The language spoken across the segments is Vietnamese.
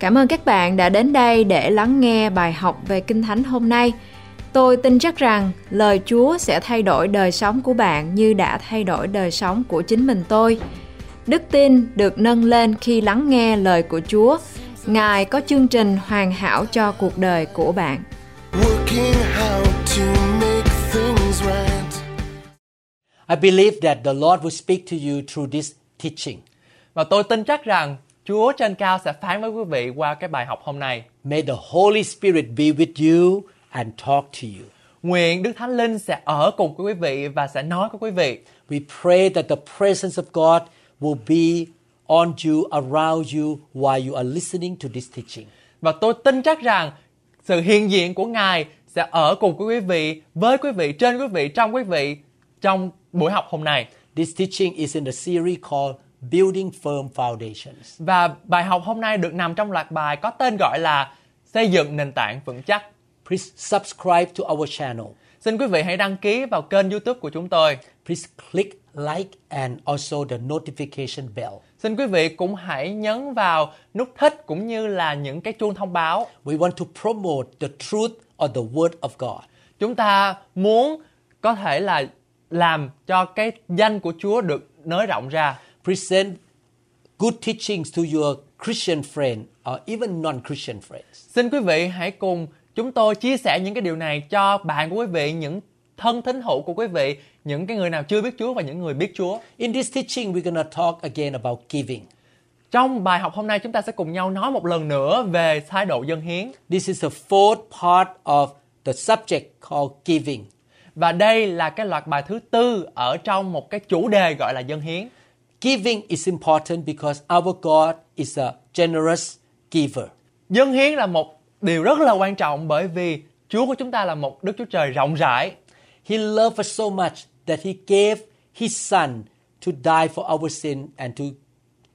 Cảm ơn các bạn đã đến đây để lắng nghe bài học về Kinh Thánh hôm nay. Tôi tin chắc rằng lời Chúa sẽ thay đổi đời sống của bạn như đã thay đổi đời sống của chính mình tôi. Đức tin được nâng lên khi lắng nghe lời của Chúa. Ngài có chương trình hoàn hảo cho cuộc đời của bạn. I believe that the Lord will speak to you through this teaching. Và tôi tin chắc rằng Chúa trên cao sẽ phán với quý vị qua cái bài học hôm nay. May the Holy Spirit be with you and talk to you. Nguyện Đức Thánh Linh sẽ ở cùng quý vị và sẽ nói với quý vị. We pray that the presence of God will be on you, around you, while you are listening to this teaching. Và tôi tin chắc rằng sự hiện diện của Ngài sẽ ở cùng quý vị, với quý vị, trên quý vị, trong quý vị trong buổi học hôm nay. This teaching is in the series called Building Firm Foundations. Và bài học hôm nay được nằm trong loạt bài có tên gọi là Xây dựng nền tảng vững chắc. Please subscribe to our channel. Xin quý vị hãy đăng ký vào kênh YouTube của chúng tôi. Please click like and also the notification bell. Xin quý vị cũng hãy nhấn vào nút thích cũng như là những cái chuông thông báo. We want to promote the truth of the Word of God. Chúng ta muốn có thể là làm cho cái danh của Chúa được nới rộng ra. Present good teachings to your Christian friend or even non-Christian friends. Xin quý vị hãy cùng chúng tôi chia sẻ những cái điều này cho bạn của quý vị, những thân tín hữu của quý vị, những cái người nào chưa biết Chúa và những người biết Chúa. In this teaching, we're going to talk again about giving. Trong bài học hôm nay chúng ta sẽ cùng nhau nói một lần nữa về thái độ dân hiến. This is the fourth part of the subject called giving. Và đây là cái loạt bài thứ tư ở trong một cái chủ đề gọi là dân hiến. Giving is important because our God is a generous giver. Dân hiến là một điều rất là quan trọng bởi vì Chúa của chúng ta là một Đức Chúa Trời rộng rãi. He loved us so much that he gave his son to die for our sin and to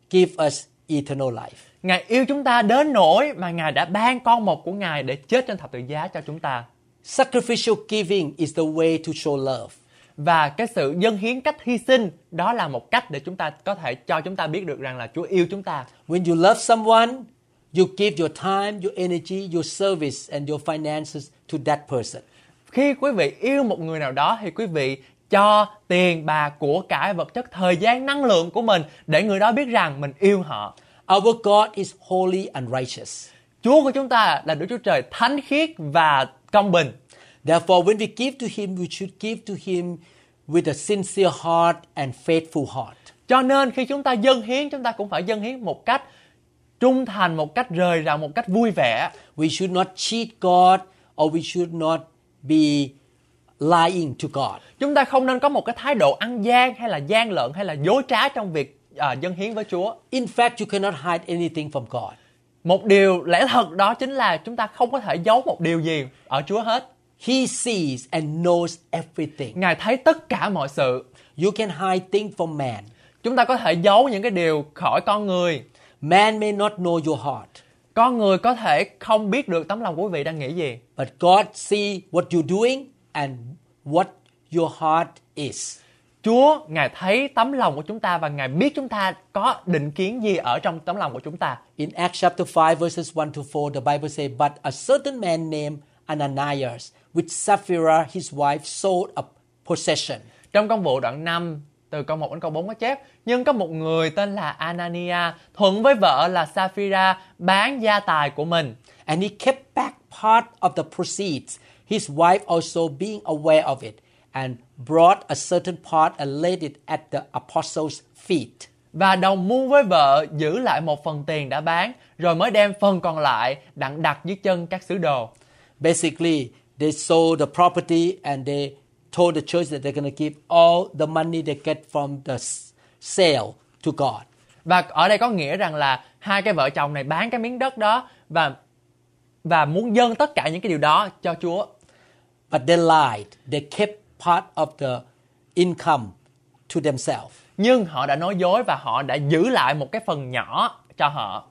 give us eternal life. Ngài yêu chúng ta đến nỗi mà Ngài đã ban con một của Ngài để chết trên thập tự giá cho chúng ta. Sacrificial giving is the way to show love. Và cái sự dân hiến cách hy sinh đó là một cách để chúng ta có thể cho chúng ta biết được rằng là Chúa yêu chúng ta. When you love someone, you give your time, your energy, your service, and your finances to that person. Khi quý vị yêu một người nào đó thì quý vị cho tiền bạc của cải vật chất thời gian năng lượng của mình để người đó biết rằng mình yêu họ. Our God is holy and righteous. Chúa của chúng ta là Đức Chúa Trời thánh khiết và công bình. Therefore, when we give to Him, we should give to Him with a sincere heart and faithful heart. Cho nên khi chúng ta dâng hiến chúng ta cũng phải dâng hiến một cách trung thành, một cách rời rạc, một cách vui vẻ. We should not cheat God or we should not be lying to God. Chúng ta không nên có một cái thái độ ăn gian hay là gian lận hay là dối trá trong việc à, dâng hiến với Chúa. In fact, you cannot hide anything from God. Một điều lẽ thật đó chính là chúng ta không có thể giấu một điều gì ở Chúa hết. He sees and knows everything. Ngài thấy tất cả mọi sự. You can hide things from man. Chúng ta có thể giấu những cái điều khỏi con người. Man may not know your heart, Con người có thể không biết được tấm lòng của quý vị đang nghĩ gì. but God see what you're doing and what your heart is. Chúa, Ngài thấy tấm lòng của chúng ta và Ngài biết chúng ta có định kiến gì ở trong tấm lòng của chúng ta. In Acts chapter 5 verses 1 to 4, the Bible says, But a certain man named Ananias, with Sapphira his wife, sold a possession. Trong công vụ đoạn 5, từ câu 1 đến câu 4 có chép, nhưng có một người tên là Anania thuận với vợ là Sapphira bán gia tài của mình. And he kept back part of the proceeds, his wife also being aware of it, and brought a certain part and laid it at the apostles' feet. Và đồng mua với vợ giữ lại một phần tiền đã bán, rồi mới đem phần còn lại đặng đặt dưới chân các sứ đồ. Basically, they sold the property and they told the church that they're going to give all the money they get from the sale to God. Và ở đây có nghĩa rằng là hai cái vợ chồng này bán cái miếng đất đó và và muốn dâng tất cả những cái điều đó cho Chúa. But they lied. They kept part of the income to themselves. Nhưng họ đã nói dối và họ đã giữ lại một cái phần nhỏ cho họ.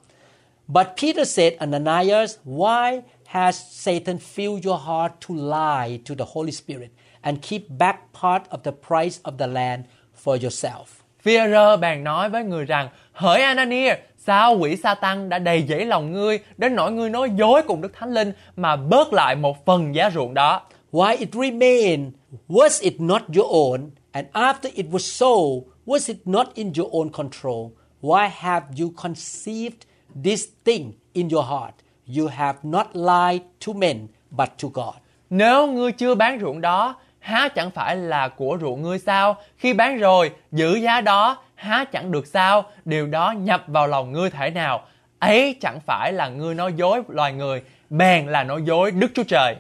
But Peter said, Ananias, why has Satan filled your heart to lie to the Holy Spirit and keep back part of the price of the land for yourself? Führer bàn nói với người rằng, hỡi Anania, Sao quỷ sa tăng đã đầy dẫy lòng ngươi đến nỗi ngươi nói dối cùng Đức Thánh Linh mà bớt lại một phần giá ruộng đó? Why it remained? Was it not your own? And after it was sold, was it not in your own control? Why have you conceived this thing in your heart? You have not lied to men, but to God. Nếu ngươi chưa bán ruộng đó, há chẳng phải là của ruộng ngươi sao? Khi bán rồi, giữ giá đó, há chẳng được sao? Điều đó nhập vào lòng ngươi thể nào? Ấy chẳng phải là ngươi nói dối loài người, bèn là nói dối Đức Chúa Trời.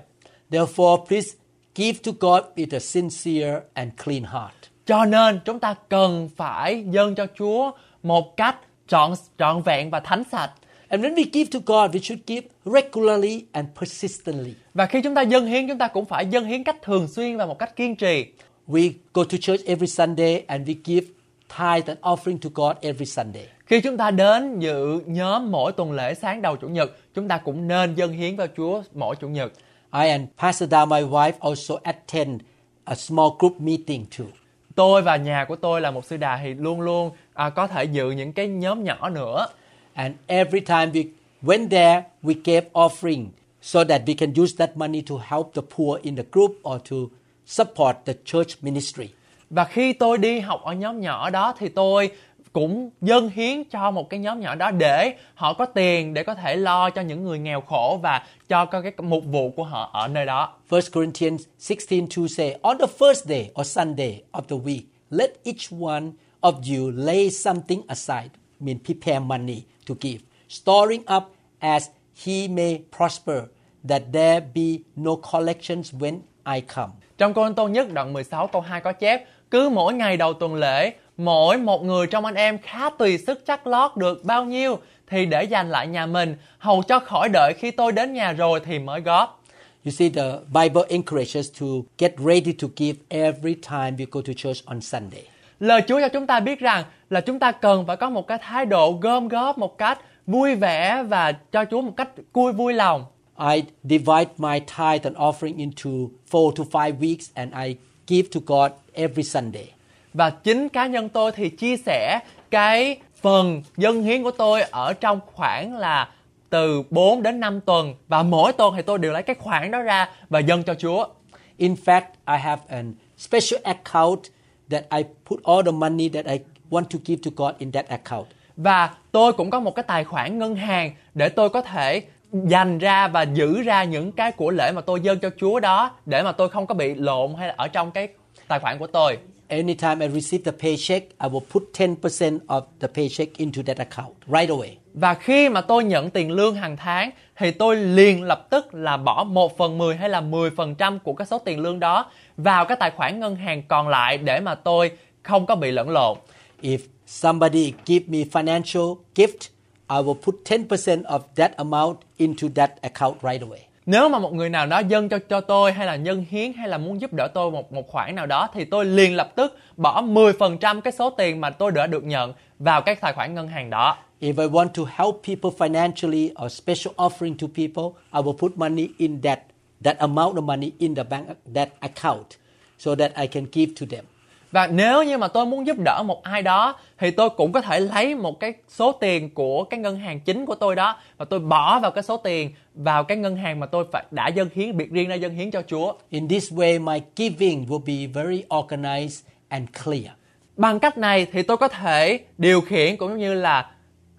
Therefore, please give to God with a sincere and clean heart. Cho nên chúng ta cần phải dâng cho Chúa một cách trọn trọn vẹn và thánh sạch. And when we give to God, we should give regularly and persistently. Và khi chúng ta dâng hiến, chúng ta cũng phải dâng hiến cách thường xuyên và một cách kiên trì. We go to church every Sunday and we give tithe and offering to God every Sunday. Khi chúng ta đến dự nhóm mỗi tuần lễ sáng đầu Chủ nhật, chúng ta cũng nên dâng hiến vào Chúa mỗi Chủ nhật. I and Pastor Da, my wife, also attend a small group meeting too. Tôi và nhà của tôi là một sư đà thì luôn luôn à, có thể dự những cái nhóm nhỏ nữa. And every time we went there, we gave offering so that we can use that money to help the poor in the group or to support the church ministry. Và khi tôi đi học ở nhóm nhỏ đó thì tôi cũng dâng hiến cho một cái nhóm nhỏ đó để họ có tiền để có thể lo cho những người nghèo khổ và cho cái mục vụ của họ ở nơi đó. 1 Corinthians 16:2 say, On the first day or Sunday of the week, let each one of you lay something aside, mean prepare money to give, storing up as he may prosper, that there be no collections when I come. Trong Cô Tô nhất đoạn 16 câu 2 có chép Cứ mỗi ngày đầu tuần lễ Mỗi một người trong anh em khá tùy sức chắc lót được bao nhiêu Thì để dành lại nhà mình Hầu cho khỏi đợi khi tôi đến nhà rồi thì mới góp You see, the Bible encourages to get ready to give every time we go to church on Sunday. Lời Chúa cho chúng ta biết rằng là chúng ta cần phải có một cái thái độ gom góp một cách vui vẻ và cho Chúa một cách vui vui lòng. I divide my tithe and offering into four to five weeks and I give to God every Sunday. Và chính cá nhân tôi thì chia sẻ cái phần dân hiến của tôi ở trong khoảng là từ 4 đến 5 tuần và mỗi tuần thì tôi đều lấy cái khoản đó ra và dâng cho Chúa. In fact, I have an special account that I put all the money that I want to give to God in that account. Và tôi cũng có một cái tài khoản ngân hàng để tôi có thể dành ra và giữ ra những cái của lễ mà tôi dâng cho Chúa đó để mà tôi không có bị lộn hay là ở trong cái tài khoản của tôi. Anytime I receive the paycheck, I will put 10% of the paycheck into that account right away. Và khi mà tôi nhận tiền lương hàng tháng thì tôi liền lập tức là bỏ 1 phần 10 hay là 10% của cái số tiền lương đó vào cái tài khoản ngân hàng còn lại để mà tôi không có bị lẫn lộn. If somebody give me financial gift, I will put 10% of that amount into that account right away. Nếu mà một người nào đó dâng cho cho tôi hay là nhân hiến hay là muốn giúp đỡ tôi một một khoản nào đó thì tôi liền lập tức bỏ 10% cái số tiền mà tôi đã được nhận vào cái tài khoản ngân hàng đó. If I want to help people financially or special offering to people, I will put money in that that amount of money in the bank that account so that I can give to them. Và nếu như mà tôi muốn giúp đỡ một ai đó thì tôi cũng có thể lấy một cái số tiền của cái ngân hàng chính của tôi đó và tôi bỏ vào cái số tiền vào cái ngân hàng mà tôi phải đã dâng hiến biệt riêng ra dâng hiến cho Chúa. In this way, my giving will be very organized and clear. Bằng cách này thì tôi có thể điều khiển cũng như là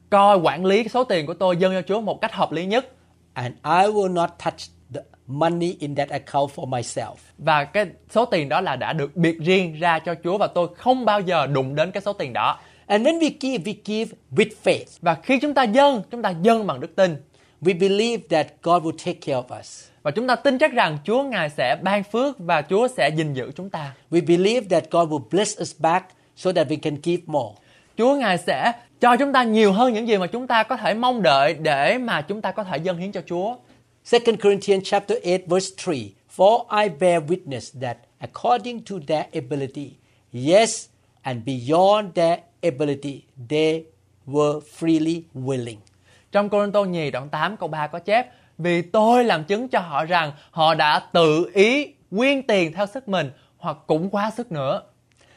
coi quản lý số tiền của tôi dâng cho Chúa một cách hợp lý nhất And I will not touch money in that account for myself. và cái số tiền đó là đã được biệt riêng ra cho Chúa và tôi không bao giờ đụng đến cái số tiền đó. And when we give, we give with faith. Và khi chúng ta dâng, chúng ta dâng bằng đức tin We believe that God will take care of us. và chúng ta tin chắc rằng Chúa ngài sẽ ban phước và Chúa sẽ gìn giữ chúng ta. We believe that God will bless us back so that we can give more. Chúa ngài sẽ cho chúng ta nhiều hơn những gì mà chúng ta có thể mong đợi để mà chúng ta có thể dâng hiến cho Chúa. 2 Corinthians chapter 8 verse 3 For I bear witness that according to their ability yes and beyond their ability they were freely willing. Trong Cô Tô nhì đoạn 8 câu 3 có chép Vì tôi làm chứng cho họ rằng họ đã tự ý quyên tiền theo sức mình hoặc cũng quá sức nữa.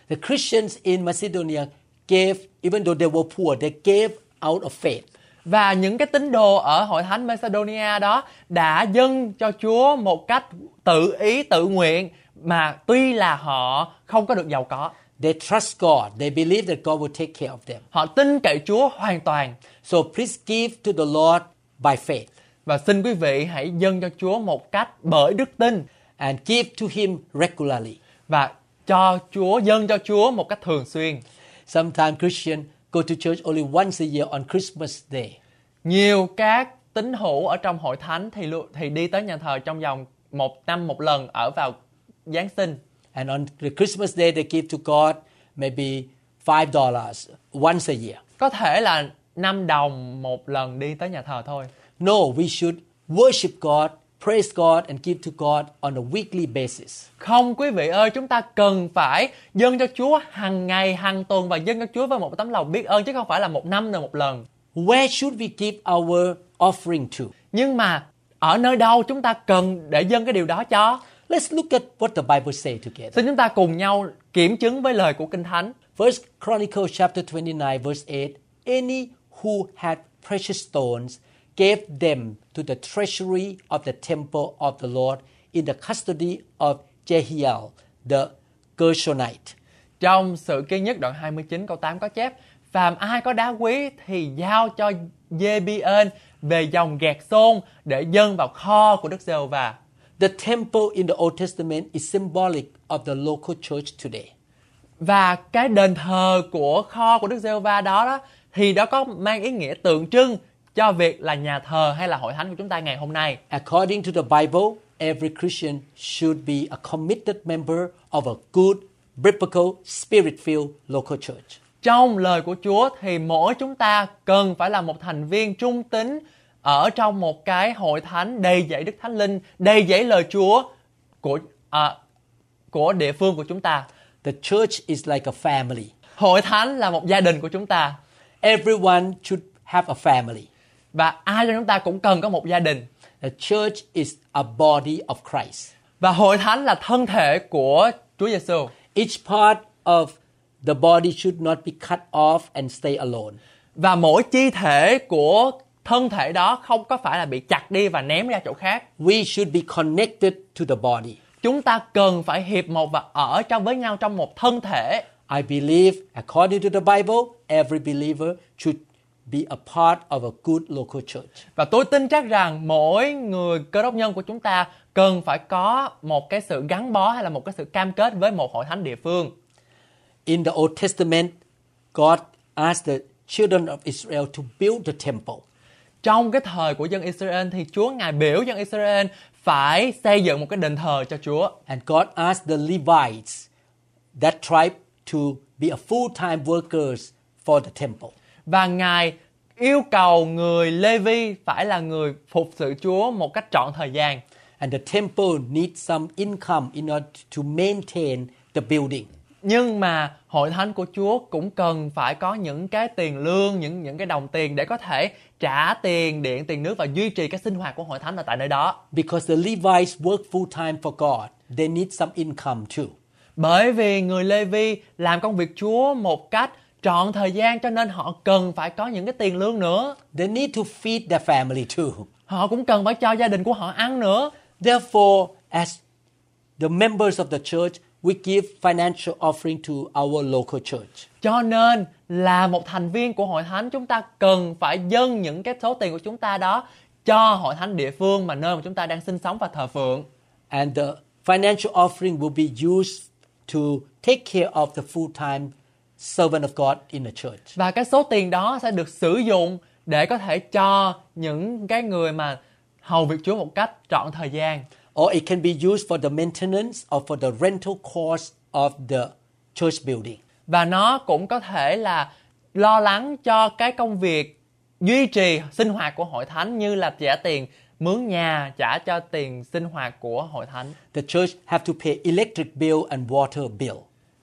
The Christians in Macedonia gave even though they were poor they gave out of faith. Và những cái tín đồ ở hội thánh Macedonia đó đã dâng cho Chúa một cách tự ý tự nguyện mà tuy là họ không có được giàu có. They trust God. They believe that God will take care of them. Họ tin cậy Chúa hoàn toàn. So please give to the Lord by faith Và xin quý vị hãy dâng cho Chúa một cách bởi đức tin and give to Him regularly. và cho Chúa dâng cho Chúa một cách thường xuyên. Sometimes Christians go to church only once a year on Christmas Day. Nhiều các tín hữu ở trong hội thánh thì thì đi tới nhà thờ trong vòng một năm một lần ở vào Giáng sinh. And on the Christmas day, they give to God maybe $5 once a year. Có thể là 5 đồng một lần đi tới nhà thờ thôi. No, we should worship God, praise God, and give to God on a weekly basis. Không quý vị ơi, chúng ta cần phải dâng cho Chúa hàng ngày, hàng tuần và dâng cho Chúa với một tấm lòng biết ơn chứ không phải là một năm rồi một lần. Where should we give our offering to? Nhưng mà ở nơi đâu chúng ta cần để dâng cái điều đó cho? Let's look at what the Bible say together. Xin chúng ta cùng nhau kiểm chứng với lời của Kinh Thánh. First Chronicles chapter 29 verse 8. Any who had precious stones gave them to the treasury of the temple of the Lord in the custody of Jehiel the Gershonite. Trong sự kiên nhất đoạn 29 câu 8 có chép Phàm ai có đá quý thì giao cho Gibeon về dòng gạt xôn để dâng vào kho của Đức Giê-hô-va. The temple in the Old Testament is symbolic of the local church today. Và cái đền thờ của kho của Đức Giê-hô-va đó đó thì đó có mang ý nghĩa tượng trưng cho việc là nhà thờ hay là hội thánh của chúng ta ngày hôm nay. According to the Bible, every Christian should be a committed member of a good, biblical, spirit-filled local church. Trong lời của Chúa thì mỗi chúng ta cần phải là một thành viên trung tín ở trong một cái hội thánh đầy dẫy Đức Thánh Linh, đầy dẫy lời Chúa của à, của địa phương của chúng ta. The church is like a family. Hội thánh là một gia đình của chúng ta Everyone should have a family. Và ai trong chúng ta cũng cần có một gia đình. The church is a body of Christ. Và hội thánh là thân thể của Chúa Giêsu. Each part of the body should not be cut off and stay alone. Và mỗi chi thể của thân thể đó không có phải là bị chặt đi và ném ra chỗ khác. We should be connected to the body. Chúng ta cần phải hiệp một và ở trong với nhau trong một thân thể. I believe, according to the Bible, every believer should be a part of a good local church. Và tôi tin chắc rằng mỗi người cơ đốc nhân của chúng ta cần phải có một cái sự gắn bó hay là một cái sự cam kết với một hội thánh địa phương. In the Old Testament, God asked the children of Israel to build the temple. Trong cái thời của dân Israel thì Chúa Ngài biểu dân Israel phải xây dựng một cái đền thờ cho Chúa. And God asked the Levites, that tribe, to be a full-time workers for the temple. Và Ngài yêu cầu người Lê-vi phải là người phục sự Chúa một cách trọn thời gian. And the temple needs some income in order to maintain the building. Nhưng mà hội thánh của Chúa cũng cần phải có những cái tiền lương, những những cái đồng tiền để có thể trả tiền điện, tiền nước và duy trì cái sinh hoạt của hội thánh ở tại nơi đó. Because the Levites work full-time for God, they need some income too. Bởi vì người Lê-vi làm công việc Chúa một cách trọn thời gian cho nên họ cần phải có những cái tiền lương nữa. They need to feed their family too. Họ cũng cần phải cho gia đình của họ ăn nữa. Therefore, as the members of the church, we give financial offering to our local church. Cho nên là một thành viên của hội thánh chúng ta cần phải dâng những cái số tiền của chúng ta đó cho hội thánh địa phương mà nơi mà chúng ta đang sinh sống và thờ phượng. And the financial offering will be used to take care of the full-time servant of God in the church. Và cái số tiền đó sẽ được sử dụng để có thể cho những cái người mà hầu việc Chúa một cách trọn thời gian. Or it can be used for the maintenance or for the rental cost of the church building. Và nó cũng có thể là lo lắng cho cái công việc duy trì sinh hoạt của hội thánh như là trả tiền mướn nhà, trả cho tiền sinh hoạt của hội thánh. The church have to pay electric bill and water bill.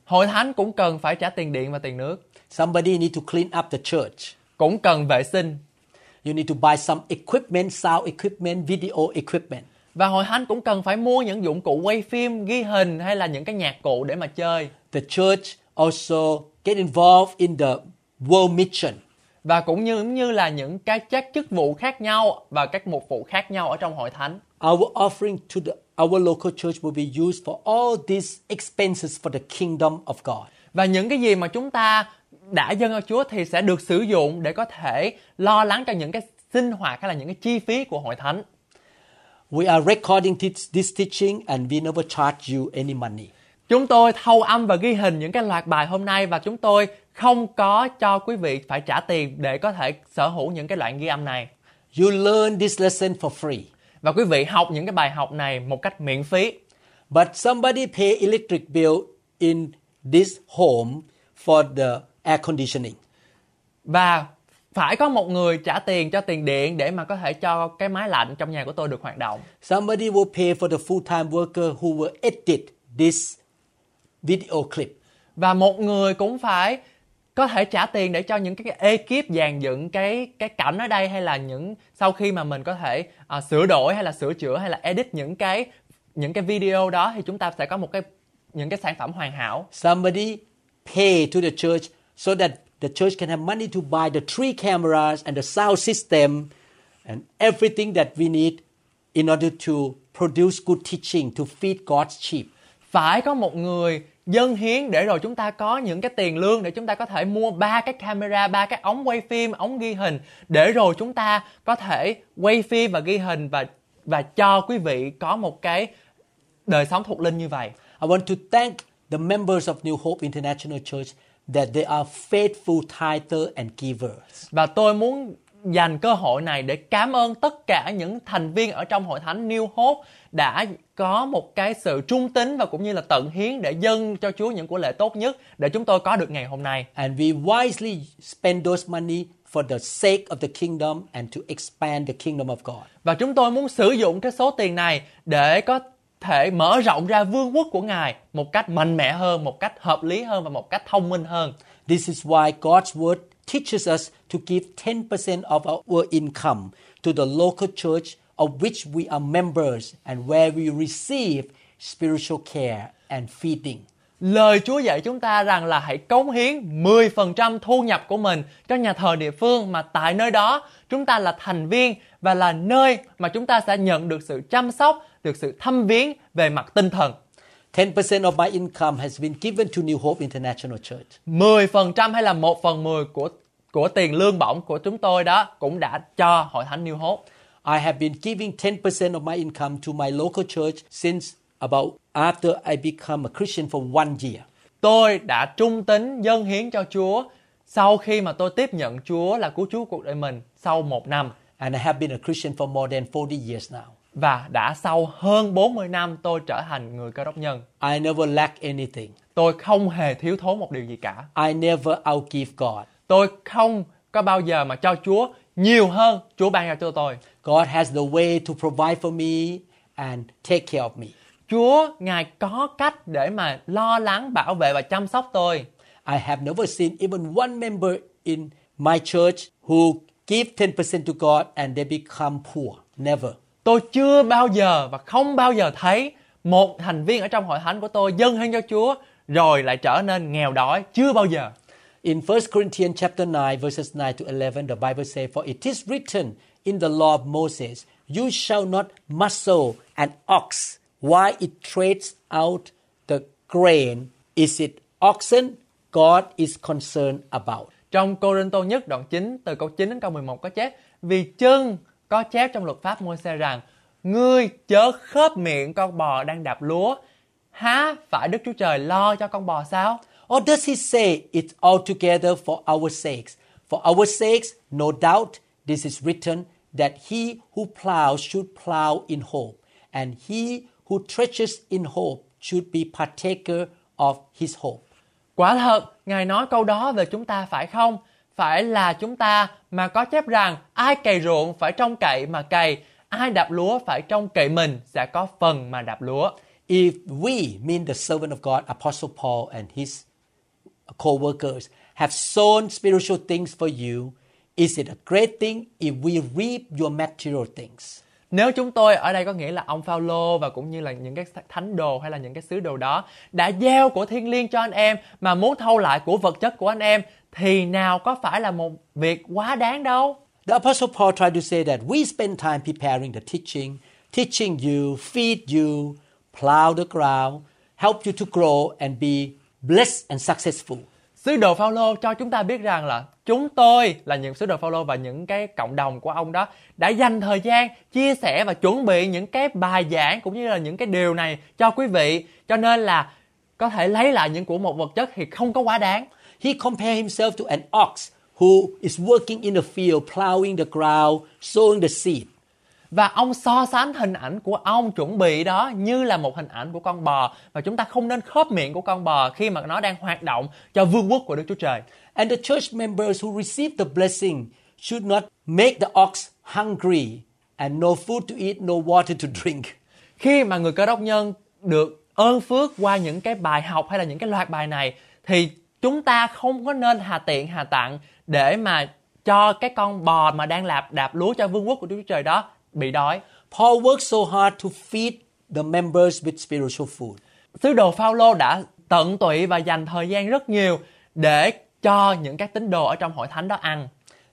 Hội thánh cũng cần phải trả tiền điện và tiền nước, Somebody need to clean up the church. cũng cần vệ sinh. You need to buy some equipment, sound equipment, video equipment. Và hội thánh cũng cần phải mua những dụng cụ quay phim, ghi hình hay là những cái nhạc cụ để mà chơi. The church also get involved in the world mission. và cũng như như là những cái các chức vụ khác nhau và các mục vụ khác nhau ở trong hội thánh. Our offering to the, our local church will be used for all these expenses for the kingdom of God. Và những cái gì mà chúng ta đã dâng cho Chúa thì sẽ được sử dụng để có thể lo lắng cho những cái sinh hoạt hay là những cái chi phí của hội thánh. We are recording this, this teaching and we never charge you any money. Chúng tôi thâu âm và ghi hình những cái loạt bài hôm nay và chúng tôi không có cho quý vị phải trả tiền để có thể sở hữu những cái đoạn ghi âm này. You learn this lesson for free. Và quý vị học những cái bài học này một cách miễn phí. But somebody pay electric bill in this home for the air conditioning. Và phải có một người trả tiền cho tiền điện để mà có thể cho cái máy lạnh trong nhà của tôi được hoạt động. Somebody will pay for the full-time worker who will edit this video clip. Và một người cũng phải có thể trả tiền để cho những cái ekip dàn dựng cái cái cảnh ở đây hay là những sau khi mà mình có thể à, sửa đổi hay là sửa chữa hay là edit những cái những cái video đó thì chúng ta sẽ có một cái những cái sản phẩm hoàn hảo. Somebody pay to the church so that the church can have money to buy the three cameras and the sound system and everything that we need in order to produce good teaching to feed God's sheep. Phải có một người dâng hiến để rồi chúng ta có những cái tiền lương để chúng ta có thể mua ba cái camera, ba cái ống quay phim, ống ghi hình để rồi chúng ta có thể quay phim và ghi hình và và cho quý vị có một cái đời sống thuộc linh như vậy. I want to thank the members of New Hope International Church that they are faithful tither and givers. Và tôi muốn dành cơ hội này để cảm ơn tất cả những thành viên ở trong hội thánh New Hope đã có một cái sự trung tín và cũng như là tận hiến để dâng cho Chúa những của lễ tốt nhất để chúng tôi có được ngày hôm nay. And we wisely spend those money for the sake of the kingdom and to expand the kingdom of God. Và chúng tôi muốn sử dụng cái số tiền này để có thể mở rộng ra vương quốc của Ngài một cách mạnh mẽ hơn, một cách hợp lý hơn và một cách thông minh hơn. This is why God's word teaches us to give 10% of our income to the local church of which we are members and where we receive spiritual care and feeding. Lời Chúa dạy chúng ta rằng là hãy cống hiến 10% thu nhập của mình cho nhà thờ địa phương mà tại nơi đó chúng ta là thành viên và là nơi mà chúng ta sẽ nhận được sự chăm sóc, được sự thăm viếng về mặt tinh thần. 10% of my income has been given to New Hope International Church. 10% hay là 1 phần 10 của của tiền lương bổng của chúng tôi đó cũng đã cho hội thánh New Hope. I have been giving 10% of my income to my local church since about after I become a Christian for one year. Tôi đã trung tín dâng hiến cho Chúa sau khi mà tôi tiếp nhận Chúa là cứu Chúa cuộc đời mình sau một năm And I have been a Christian for more than 40 years now. và đã sau hơn 40 năm tôi trở thành người cơ đốc nhân. I never lack anything. Tôi không hề thiếu thốn một điều gì cả. I never outgive God. Tôi không có bao giờ mà cho Chúa nhiều hơn Chúa ban cho cho tôi. God has the way to provide for me and take care of me. Chúa Ngài có cách để mà lo lắng, bảo vệ và chăm sóc tôi. I have never seen even one member in my church who give 10% to God and they become poor. Never. Tôi chưa bao giờ và không bao giờ thấy một thành viên ở trong hội thánh của tôi dâng hiến cho Chúa rồi lại trở nên nghèo đói. Chưa bao giờ. In 1 Corinthians chapter 9 verses 9 to 11 the Bible says, for it is written in the law of Moses, you shall not muzzle an ox while it treads out the grain is it oxen God is concerned about. Trong Cô Rinh Tô nhất, đoạn 9 từ câu 9 đến câu 11 có chép, Vì chân có chép trong luật pháp Môi-se rằng, Ngươi chớ khớp miệng con bò đang đạp lúa, Há phải Đức Chúa Trời lo cho con bò sao? Or does he say it's altogether for our sakes? For our sakes, no doubt, this is written that he who plows should plow in hope, and he who treasures in hope should be partaker of his hope. Quả thật, Ngài nói câu đó về chúng ta phải không? Phải là chúng ta mà có chép rằng ai cày ruộng phải trông cậy mà cày, ai đạp lúa phải trông cậy mình sẽ có phần mà đạp lúa. If we, mean the servant of God, Apostle Paul and his co-workers, have sown spiritual things for you, is it a great thing if we reap your material things? Nếu chúng tôi ở đây có nghĩa là ông Phaolô và cũng như là những cái thánh đồ hay là những cái sứ đồ đó đã gieo của thiên liêng cho anh em mà muốn thâu lại của vật chất của anh em thì nào có phải là một việc quá đáng đâu. The Apostle Paul tried to say that we spend time preparing the teaching, teaching you, feed you, plow the ground, help you to grow and be blessed and successful. Sứ đồ Phaolô cho chúng ta biết rằng là chúng tôi là những sứ đồ Phaolô và những cái cộng đồng của ông đó đã dành thời gian chia sẻ và chuẩn bị những cái bài giảng cũng như là những cái điều này cho quý vị. Cho nên là có thể lấy lại những của một vật chất thì không có quá đáng. He compared himself to an ox who is working in the field, plowing the ground, sowing the seed. Và ông so sánh hình ảnh của ông chuẩn bị đó như là một hình ảnh của con bò và chúng ta không nên khớp miệng của con bò khi mà nó đang hoạt động cho vương quốc của Đức Chúa Trời. And the church members who receive the blessing should not make the ox hungry and no food to eat, no water to drink. Khi mà người cơ đốc nhân được ơn phước qua những cái bài học hay là những cái loạt bài này thì chúng ta không có nên hà tiện hà tặng để mà cho cái con bò mà đang lạp đạp lúa cho vương quốc của Đức Chúa Trời đó bị đói. Paul worked so hard to feed the members with spiritual food. Sứ đồ Phaolô đã tận tụy và dành thời gian rất nhiều để cho những các tín đồ ở trong hội thánh đó ăn.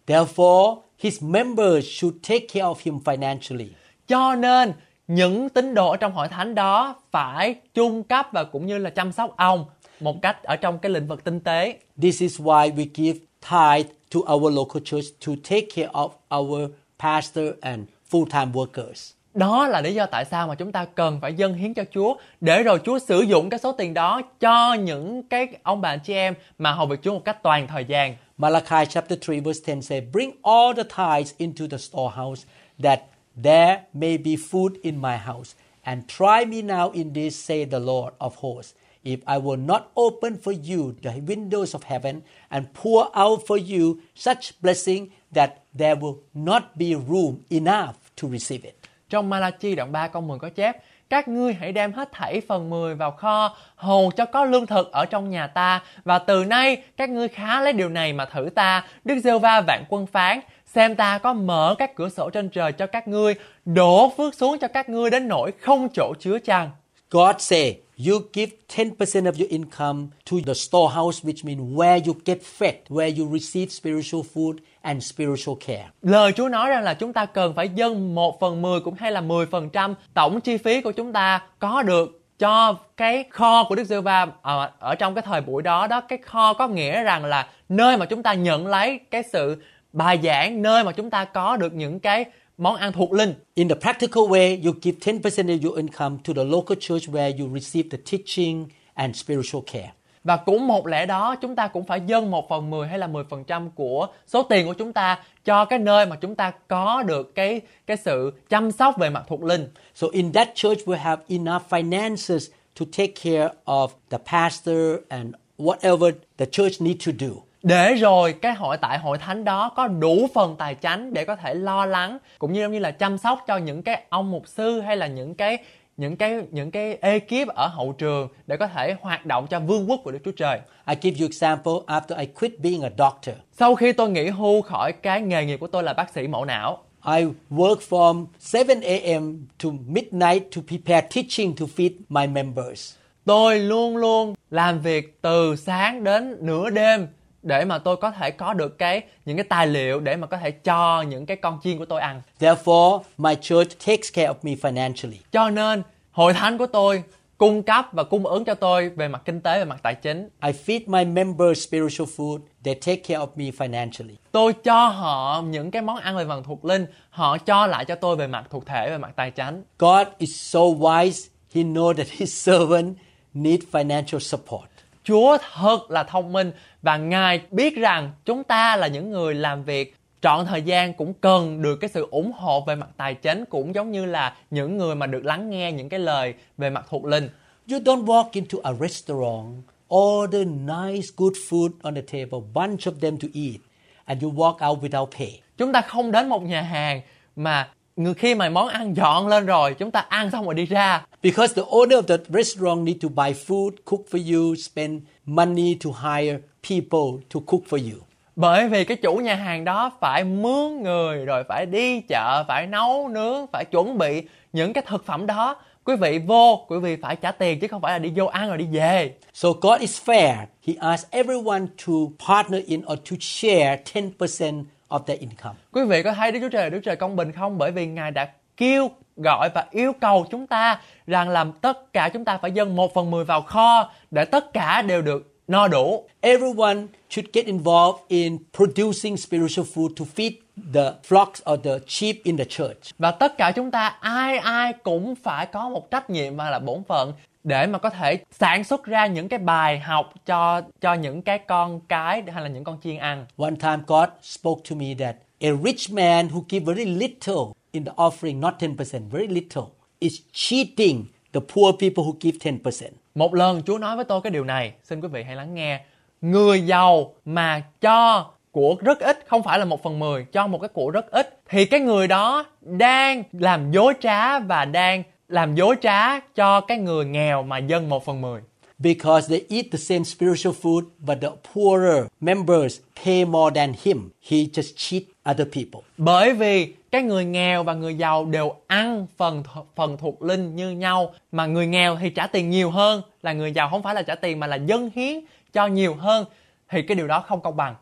Therefore, his members should take care of him financially. Cho nên những tín đồ ở trong hội thánh đó phải chung cấp và cũng như là chăm sóc ông một cách ở trong cái lĩnh vực tinh tế. This is why we give tithe to our local church to take care of our pastor and full-time workers. Đó là lý do tại sao mà chúng ta cần phải dâng hiến cho Chúa để rồi Chúa sử dụng cái số tiền đó cho những cái ông bà chị em mà hầu việc Chúa một cách toàn thời gian. Malachi chapter 3 verse 10 says, Bring all the tithes into the storehouse, that there may be food in my house. And try me now in this, say the Lord of hosts. If I will not open for you the windows of heaven and pour out for you such blessing that there will not be room enough to receive it. Trong Malachi đoạn 3 câu 10 có chép các ngươi hãy đem hết thảy phần 10 vào kho, hầu cho có lương thực ở trong nhà ta, và từ nay các ngươi khá lấy điều này mà thử ta, Đức giê va vạn quân phán, xem ta có mở các cửa sổ trên trời cho các ngươi, đổ phước xuống cho các ngươi đến nỗi không chỗ chứa chăng. God say, you give 10% of your income to the storehouse, which means where you get fed, where you receive spiritual food and spiritual care. Lời Chúa nói rằng là chúng ta cần phải dâng 1 phần 10 cũng hay là 10% tổng chi phí của chúng ta có được cho cái kho của Đức giê va ở, à, ở trong cái thời buổi đó đó cái kho có nghĩa rằng là nơi mà chúng ta nhận lấy cái sự bài giảng nơi mà chúng ta có được những cái món ăn thuộc linh In the practical way, you give 10% of your income to the local church where you receive the teaching and spiritual care. Và cũng một lẽ đó chúng ta cũng phải dâng 1 phần 10 hay là 10% của số tiền của chúng ta cho cái nơi mà chúng ta có được cái cái sự chăm sóc về mặt thuộc linh. So in that church, we have enough finances to take care of the pastor and whatever the church need to do. Để rồi cái hội tại hội thánh đó có đủ phần tài chánh để có thể lo lắng cũng như như là chăm sóc cho những cái ông mục sư hay là những cái những cái những cái ekip ở hậu trường để có thể hoạt động cho vương quốc của Đức Chúa Trời. I give you example after I quit being a doctor. Sau khi tôi nghỉ hưu khỏi cái nghề nghiệp của tôi là bác sĩ mổ não, I work from 7 a.m. to midnight to prepare teaching to feed my members. tôi luôn luôn làm việc từ sáng đến nửa đêm để mà tôi có thể có được cái những cái tài liệu để mà có thể cho những cái con chiên của tôi ăn. Therefore, my church takes care of me financially. Cho nên hội thánh của tôi cung cấp và cung ứng cho tôi về mặt kinh tế về mặt tài chính. I feed my members spiritual food. They take care of me financially. Tôi cho họ những cái món ăn về mặt thuộc linh, họ cho lại cho tôi về mặt thuộc thể về mặt tài chính. God is so wise. He knows that his servant need financial support. Chúa thật là thông minh và Ngài biết rằng chúng ta là những người làm việc trọn thời gian cũng cần được cái sự ủng hộ về mặt tài chính cũng giống như là những người mà được lắng nghe những cái lời về mặt thuộc linh. You don't walk into a restaurant, order nice good food on the table, bunch of them to eat, and you walk out without pay. Chúng ta không đến một nhà hàng mà người khi mà món ăn dọn lên rồi chúng ta ăn xong rồi đi ra Because the owner of the restaurant need to buy food, cook for you, spend money to hire people to cook for you. Bởi vì cái chủ nhà hàng đó phải mướn người rồi phải đi chợ, phải nấu nướng, phải chuẩn bị những cái thực phẩm đó. Quý vị vô, quý vị phải trả tiền chứ không phải là đi vô ăn rồi đi về. So God is fair. He asks everyone to partner in or to share 10% of their income. Quý vị có thấy Đức Chúa Trời Đức Chúa Trời công bình không? Bởi vì Ngài đã kêu gọi và yêu cầu chúng ta rằng làm tất cả chúng ta phải dâng một phần mười vào kho để tất cả đều được no đủ. Everyone should get involved in producing spiritual food to feed the flocks or the sheep in the church. Và tất cả chúng ta ai ai cũng phải có một trách nhiệm và là bổn phận để mà có thể sản xuất ra những cái bài học cho cho những cái con cái hay là những con chiên ăn. One time God spoke to me that a rich man who give very little in the offering, not 10%, very little, is cheating the poor people who give 10%. Một lần Chúa nói với tôi cái điều này, xin quý vị hãy lắng nghe. Người giàu mà cho của rất ít, không phải là một phần mười, cho một cái của rất ít, thì cái người đó đang làm dối trá và đang làm dối trá cho cái người nghèo mà dân một phần mười. Because they eat the same spiritual food, but the poorer members pay more than him. He just cheat other people. Bởi vì cái người nghèo và người giàu đều ăn phần phần thuộc linh như nhau mà người nghèo thì trả tiền nhiều hơn là người giàu không phải là trả tiền mà là dâng hiến cho nhiều hơn thì cái điều đó không công bằng.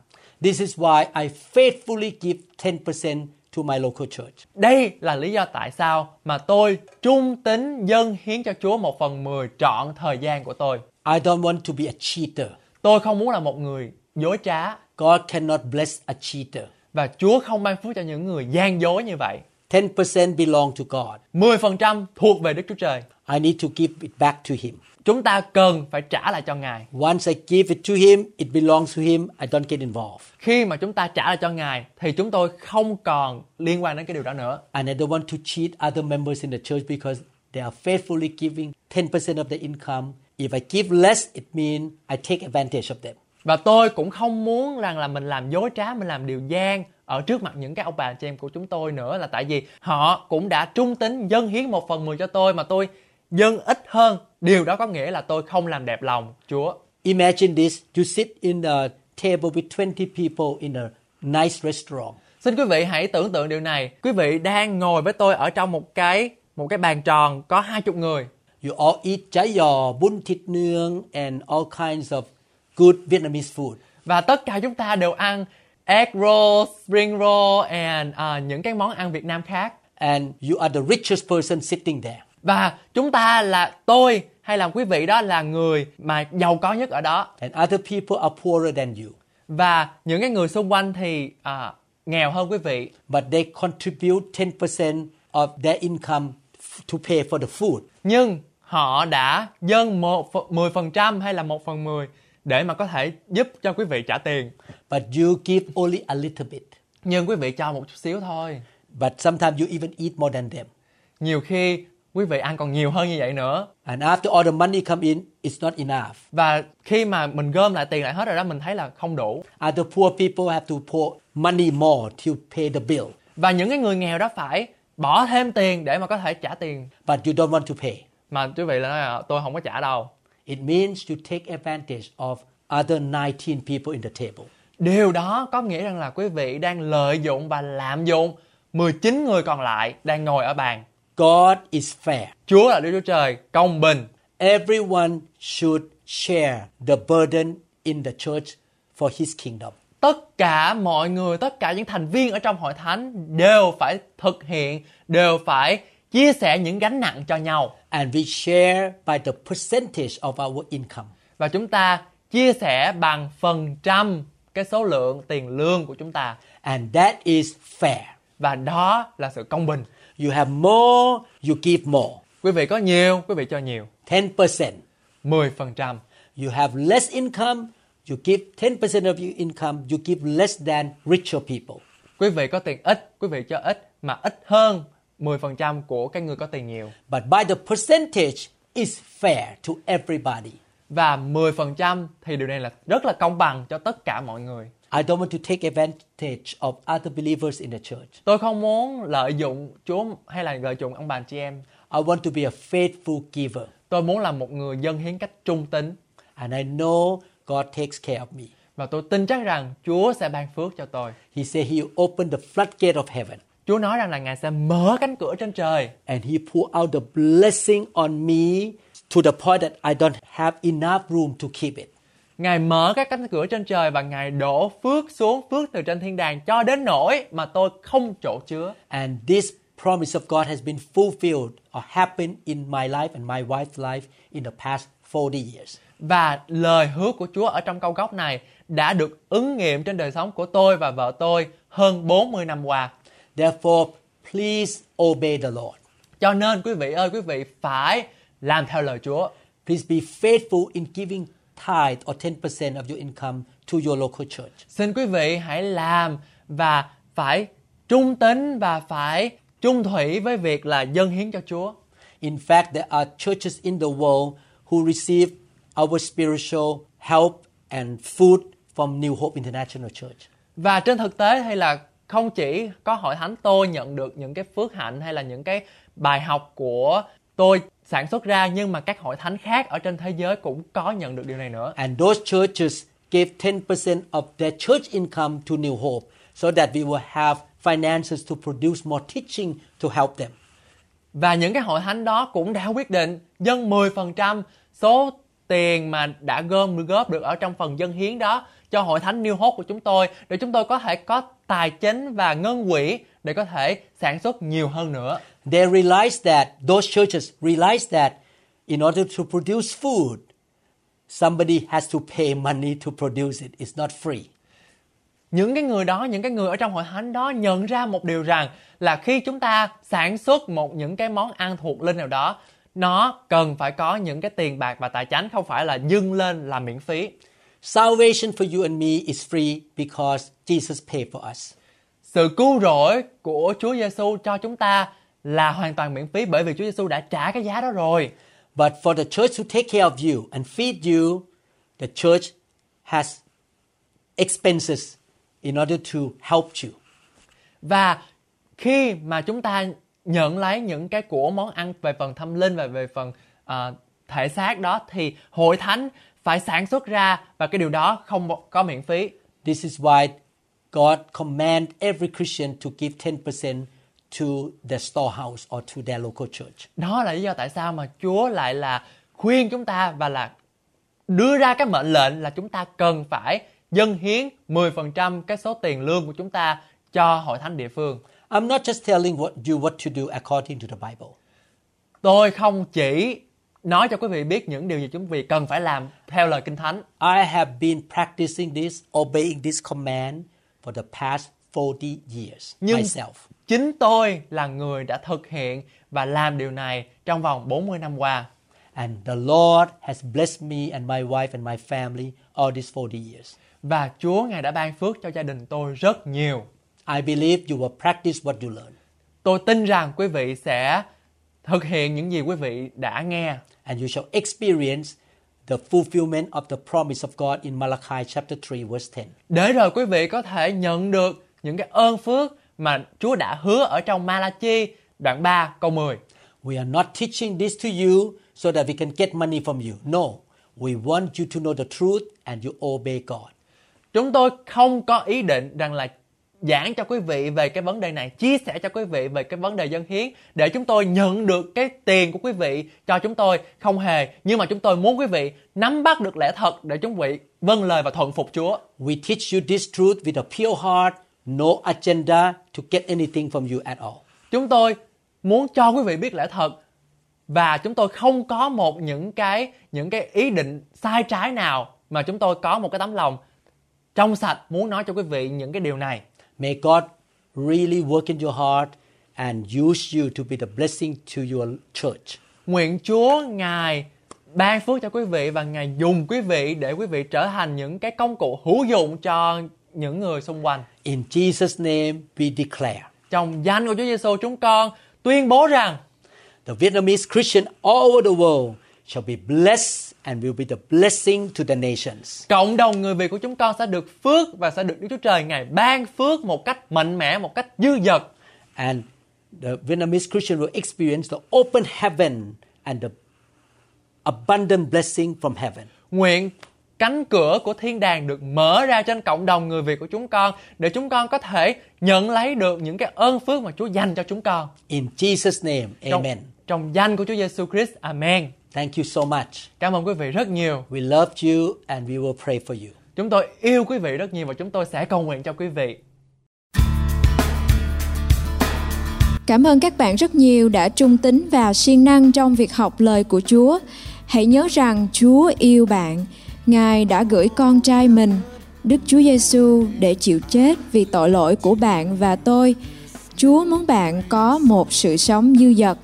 This is why I faithfully give 10% to my local church. Đây là lý do tại sao mà tôi trung tín dâng hiến cho Chúa một phần mười trọn thời gian của tôi. I don't want to be a cheater. Tôi không muốn là một người dối trá God cannot bless a cheater. Và Chúa không ban phước cho những người gian dối như vậy. 10% belong to God. 10% thuộc về Đức Chúa Trời. I need to give it back to him. Chúng ta cần phải trả lại cho Ngài. Once I give it to him, it belongs to him. I don't get involved. Khi mà chúng ta trả lại cho Ngài thì chúng tôi không còn liên quan đến cái điều đó nữa. And I don't want to cheat other members in the church because they are faithfully giving 10% of their income. If I give less, it means I take advantage of them. Và tôi cũng không muốn rằng là mình làm dối trá, mình làm điều gian ở trước mặt những cái ông bà chị em của chúng tôi nữa là tại vì họ cũng đã trung tín dâng hiến một phần mười cho tôi mà tôi dâng ít hơn. Điều đó có nghĩa là tôi không làm đẹp lòng Chúa. Imagine this you sit in a table with 20 people in a nice restaurant. Xin quý vị hãy tưởng tượng điều này. Quý vị đang ngồi với tôi ở trong một cái một cái bàn tròn có hai chục người. You all eat chả giò, bún thịt nướng, and all kinds of good Vietnamese food. Và tất cả chúng ta đều ăn egg roll, spring roll and à, những cái món ăn Việt Nam khác. And you are the richest person sitting there. Và chúng ta là tôi hay là quý vị đó là người mà giàu có nhất ở đó. And other people are poorer than you. Và những cái người xung quanh thì à, nghèo hơn quý vị. But they contribute 10% of their income to pay for the food. Nhưng họ đã dâng một phần- 10% hay là một phần 10 để mà có thể giúp cho quý vị trả tiền. But you give only a little bit. Nhưng quý vị cho một chút xíu thôi. But sometimes you even eat more than them. Nhiều khi quý vị ăn còn nhiều hơn như vậy nữa. And after all the money come in, it's not enough. Và khi mà mình gom lại tiền lại hết rồi đó mình thấy là không đủ. Other poor people have to pour money more to pay the bill. Và những cái người nghèo đó phải bỏ thêm tiền để mà có thể trả tiền. But you don't want to pay. Mà quý vị là nói là tôi không có trả đâu. It means you take advantage of other 19 people in the table. Điều đó có nghĩa rằng là quý vị đang lợi dụng và lạm dụng 19 người còn lại đang ngồi ở bàn. God is fair. Chúa là Đức Chúa Trời công bình. Everyone should share the burden in the church for his kingdom. Tất cả mọi người, tất cả những thành viên ở trong hội thánh đều phải thực hiện, đều phải chia sẻ những gánh nặng cho nhau. And we share by the percentage of our income. Và chúng ta chia sẻ bằng phần trăm cái số lượng tiền lương của chúng ta. And that is fair. Và đó là sự công bình. You have more, you give more. Quý vị có nhiều, quý vị cho nhiều. 10%. 10%. You have less income, you give 10% of your income, you give less than richer people. Quý vị có tiền ít, quý vị cho ít mà ít hơn 10% của cái người có tiền nhiều. But by the percentage, it's fair to everybody. Và 10% thì điều này là rất là công bằng cho tất cả mọi người. I don't want to take advantage of other believers in the church. Tôi không muốn lợi dụng Chúa hay là lợi dụng ông bà chị em. I want to be a faithful giver. Tôi muốn là một người dân hiến cách trung tín. And I know God takes care of me. Và tôi tin chắc rằng Chúa sẽ ban phước cho tôi. He said he will open the floodgate of heaven Chúa nói rằng là Ngài sẽ mở cánh cửa trên trời and he pour out the blessing on me to the point that I don't have enough room to keep it. Ngài mở các cánh cửa trên trời và Ngài đổ phước xuống phước từ trên thiên đàng cho đến nỗi mà tôi không chỗ chứa. And this promise of God has been fulfilled or happened in my life and my wife's life in the past 40 years. Và lời hứa của Chúa ở trong câu gốc này đã được ứng nghiệm trên đời sống của tôi và vợ tôi hơn 40 năm qua. Therefore, please obey the Lord. Cho nên quý vị ơi, quý vị phải làm theo lời Chúa. Please be faithful in giving tithe or 10% of your income to your local church. Xin quý vị hãy làm và phải trung tín và phải trung thủy với việc là dâng hiến cho Chúa. In fact, there are churches in the world who receive our spiritual help and food from New Hope International Church. Và trên thực tế hay là không chỉ có hội thánh tôi nhận được những cái phước hạnh hay là những cái bài học của tôi sản xuất ra nhưng mà các hội thánh khác ở trên thế giới cũng có nhận được điều này nữa. And those churches gave 10% of their church income to New Hope so that we will have finances to produce more teaching to help them. Và những cái hội thánh đó cũng đã quyết định dâng 10% số tiền mà đã gom góp được ở trong phần dân hiến đó cho hội thánh New Hope của chúng tôi để chúng tôi có thể có tài chính và ngân quỹ để có thể sản xuất nhiều hơn nữa. They realized that, those churches realized that in order to produce food, somebody has to pay money to produce it. It's not free. Những cái người đó, những cái người ở trong hội thánh đó nhận ra một điều rằng là khi chúng ta sản xuất một những cái món ăn thuộc linh nào đó, nó cần phải có những cái tiền bạc và tài chánh không phải là dâng lên là miễn phí. Salvation for you and me is free because Jesus paid for us. Sự cứu rỗi của Chúa Giêsu cho chúng ta là hoàn toàn miễn phí bởi vì Chúa Giêsu đã trả cái giá đó rồi. But for the church to take care of you and feed you, the church has expenses in order to help you. Và khi mà chúng ta nhận lấy những cái của món ăn về phần tâm linh và về phần à, thể xác đó thì hội thánh phải sản xuất ra và cái điều đó không có miễn phí. This is why God command every Christian to give 10% to their storehouse or to their local church. Đó là lý do tại sao mà Chúa lại là khuyên chúng ta và là đưa ra cái mệnh lệnh là chúng ta cần phải dâng hiến 10% cái số tiền lương của chúng ta cho hội thánh địa phương. I'm not just telling what you what to do according to the Bible. Tôi không chỉ nói cho quý vị biết những điều gì chúng vị cần phải làm theo lời Kinh Thánh. I have been practicing this, obeying this command for the past 40 years Nhưng myself. chính tôi là người đã thực hiện và làm điều này trong vòng 40 năm qua. And the Lord has blessed me and my wife and my family all these 40 years. Và Chúa Ngài đã ban phước cho gia đình tôi rất nhiều. I believe you will practice what you learn. Tôi tin rằng quý vị sẽ thực hiện những gì quý vị đã nghe And you shall experience the fulfillment of the promise of God in Malachi chapter 3 verse 10. để rồi quý vị có thể nhận được những cái ơn phước mà Chúa đã hứa ở trong Malachi đoạn 3 câu 10. We are not teaching this to you so that we can get money from you. No, we want you to know the truth and you obey God. Chúng tôi không có ý định rằng là giảng cho quý vị về cái vấn đề này, chia sẻ cho quý vị về cái vấn đề dân hiến để chúng tôi nhận được cái tiền của quý vị cho chúng tôi không hề, nhưng mà chúng tôi muốn quý vị nắm bắt được lẽ thật để chúng vị vâng lời và thuận phục Chúa. We teach you this truth with a pure heart, no agenda to get anything from you at all. Chúng tôi muốn cho quý vị biết lẽ thật và chúng tôi không có một những cái những cái ý định sai trái nào mà chúng tôi có một cái tấm lòng trong sạch muốn nói cho quý vị những cái điều này. May God really work in your heart and use you to be the blessing to your church. Nguyện Chúa Ngài ban phước cho quý vị và Ngài dùng quý vị để quý vị trở thành những cái công cụ hữu dụng cho những người xung quanh. In Jesus' name we declare Trong danh của Chúa Giêsu chúng con tuyên bố rằng the Vietnamese Christian all over the world shall be blessed and will be the blessing to the nations. cộng đồng người Việt của chúng con sẽ được phước và sẽ được Đức Chúa Trời Ngài ban phước một cách mạnh mẽ, một cách dư dật. And the Vietnamese Christian will experience the open heaven and the abundant blessing from heaven. Nguyện cánh cửa của thiên đàng được mở ra trên cộng đồng người Việt của chúng con để chúng con có thể nhận lấy được những cái ơn phước mà Chúa dành cho chúng con. In Jesus' name, Trong, amen. trong danh của Chúa Giêsu Christ. Amen. Thank you so much. Cảm ơn quý vị rất nhiều. We love you and we will pray for you. Chúng tôi yêu quý vị rất nhiều và chúng tôi sẽ cầu nguyện cho quý vị. Cảm ơn các bạn rất nhiều đã trung tín và siêng năng trong việc học lời của Chúa. Hãy nhớ rằng Chúa yêu bạn. Ngài đã gửi con trai mình, Đức Chúa Giêsu để chịu chết vì tội lỗi của bạn và tôi. Chúa muốn bạn có một sự sống dư dật,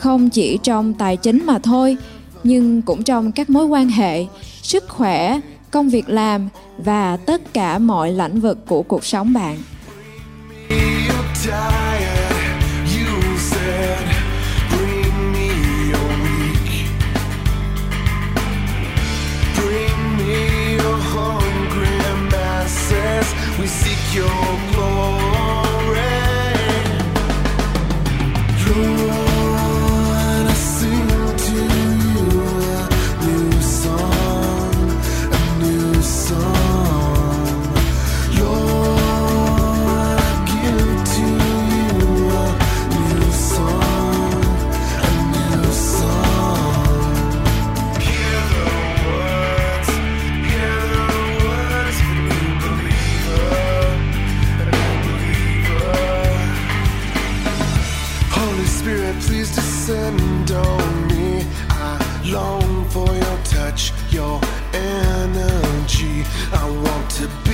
không chỉ trong tài chính mà thôi, nhưng cũng trong các mối quan hệ, sức khỏe, công việc làm và tất cả mọi lĩnh vực của cuộc sống bạn. We seek your glory. I want to be